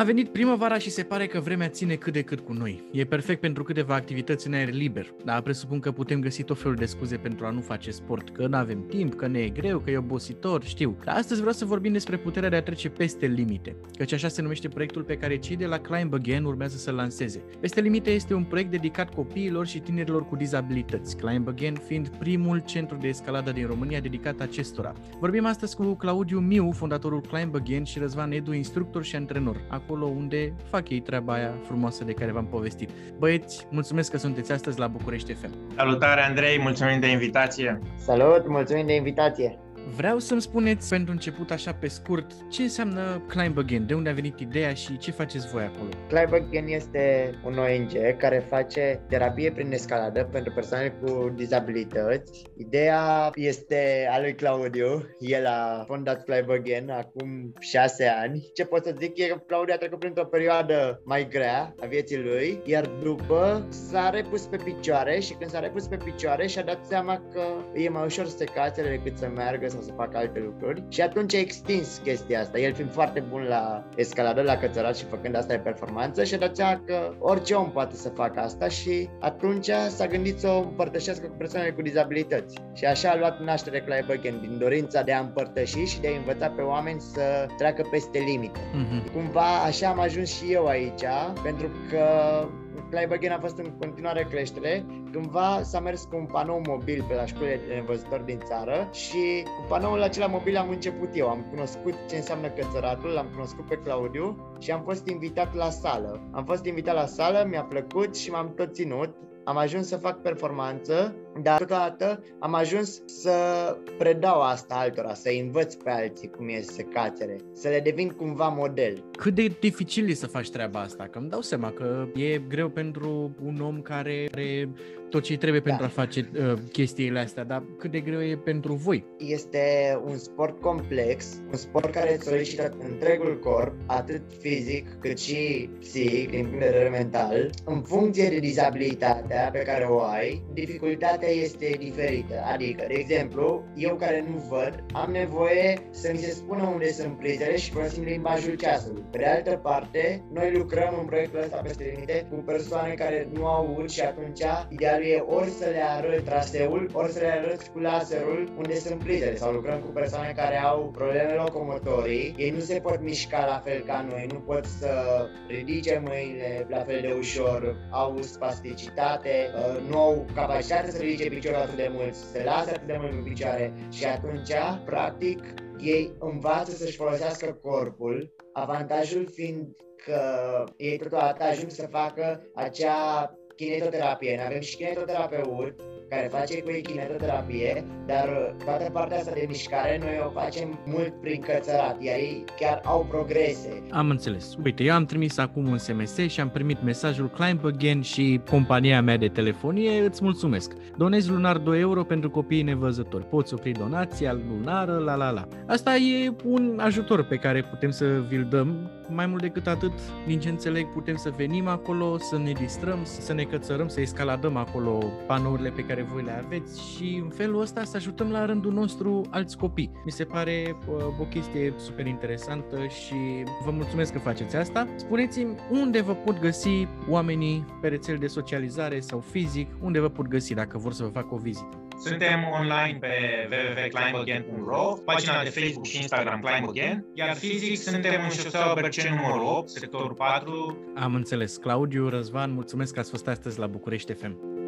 A venit primăvara și se pare că vremea ține cât de cât cu noi. E perfect pentru câteva activități în aer liber, dar presupun că putem găsi tot felul de scuze pentru a nu face sport, că nu avem timp, că ne e greu, că e obositor, știu. Dar astăzi vreau să vorbim despre puterea de a trece peste limite, căci așa se numește proiectul pe care cei de la Climb Again urmează să-l lanseze. Peste limite este un proiect dedicat copiilor și tinerilor cu dizabilități, Climb Again fiind primul centru de escaladă din România dedicat acestora. Vorbim astăzi cu Claudiu Miu, fondatorul Climb Again și Răzvan Edu, instructor și antrenor acolo unde fac ei treaba aia frumoasă de care v-am povestit. Băieți, mulțumesc că sunteți astăzi la București FM. Salutare Andrei, mulțumim de invitație. Salut, mulțumim de invitație. Vreau să-mi spuneți pentru început așa pe scurt ce înseamnă Climb Again, de unde a venit ideea și ce faceți voi acolo? Climb Again este un ONG care face terapie prin escaladă pentru persoane cu dizabilități. Ideea este a lui Claudiu, el a fondat Climb Again acum șase ani. Ce pot să zic e că Claudiu a trecut printr-o perioadă mai grea a vieții lui, iar după s-a repus pe picioare și când s-a repus pe picioare și-a dat seama că e mai ușor să se cațele decât să meargă sau să facă alte lucruri și atunci a extins chestia asta. El fiind foarte bun la escaladă, la cățărat și făcând asta de performanță și a dat seama că orice om poate să facă asta și atunci s-a gândit să o împărtășească cu persoanele cu dizabilități. Și așa a luat naștere Clive Again, din dorința de a împărtăși și de a învăța pe oameni să treacă peste limite. Mm-hmm. Cumva așa am ajuns și eu aici, pentru că Clive a fost în continuare creștere. Cândva s-a mers cu un panou mobil pe la școlile de nevăzători din țară și cu panoul acela mobil am început eu. Am cunoscut ce înseamnă cățăratul, l-am cunoscut pe Claudiu și am fost invitat la sală. Am fost invitat la sală, mi-a plăcut și m-am tot ținut am ajuns să fac performanță, dar totodată am ajuns să predau asta altora, să învăț pe alții cum e să cațere, să le devin cumva model. Cât de dificil e să faci treaba asta? Că îmi dau seama că e greu pentru un om care are tot ce trebuie pentru da. a face uh, chestiile astea, dar cât de greu e pentru voi? Este un sport complex, un sport care îți solicită întregul corp, atât fizic cât și psihic, din punct de vedere mental. În funcție de dizabilitatea pe care o ai, dificultatea este diferită. Adică, de exemplu, eu care nu văd, am nevoie să mi se spună unde sunt prizele și folosim limbajul ceasului. Pe de altă parte, noi lucrăm în proiectul ăsta peste limite cu persoane care nu au și atunci ideal e ori să le arăt traseul, ori să le arăt cu laserul unde sunt prizele sau lucrăm cu persoane care au probleme locomotorii, ei nu se pot mișca la fel ca noi, nu pot să ridice mâinile la fel de ușor, au spasticitate, uh, nu au capacitate să ridice piciorul atât de mult, să se lasă atât de mult în picioare și atunci, practic, ei învață să-și folosească corpul, avantajul fiind că ei totodată ajung să facă acea kinetoterapie. Noi avem și kinetoterapeut care face cu ei kinetoterapie, dar uh, toată partea asta de mișcare noi o facem mult prin cățărat, iar ei chiar au progrese. Am înțeles. Uite, eu am trimis acum un SMS și am primit mesajul Climb Again și compania mea de telefonie îți mulțumesc. Donezi lunar 2 euro pentru copiii nevăzători. Poți opri donația lunară, la la la. Asta e un ajutor pe care putem să vi-l dăm. Mai mult decât atât, din ce înțeleg, putem să venim acolo, să ne distrăm, să ne cățărăm, să escaladăm acolo panourile pe care voi le aveți și în felul ăsta să ajutăm la rândul nostru alți copii. Mi se pare uh, o chestie super interesantă și vă mulțumesc că faceți asta. Spuneți-mi unde vă pot găsi oamenii pe rețele de socializare sau fizic, unde vă pot găsi dacă vor să vă facă o vizită. Suntem online pe www.climbagain.ro, pagina de Facebook și Instagram Climb Again, iar fizic suntem în șoseaua Berceni numărul 8, sectorul 4. Am înțeles. Claudiu, Răzvan, mulțumesc că ați fost astăzi la București FM.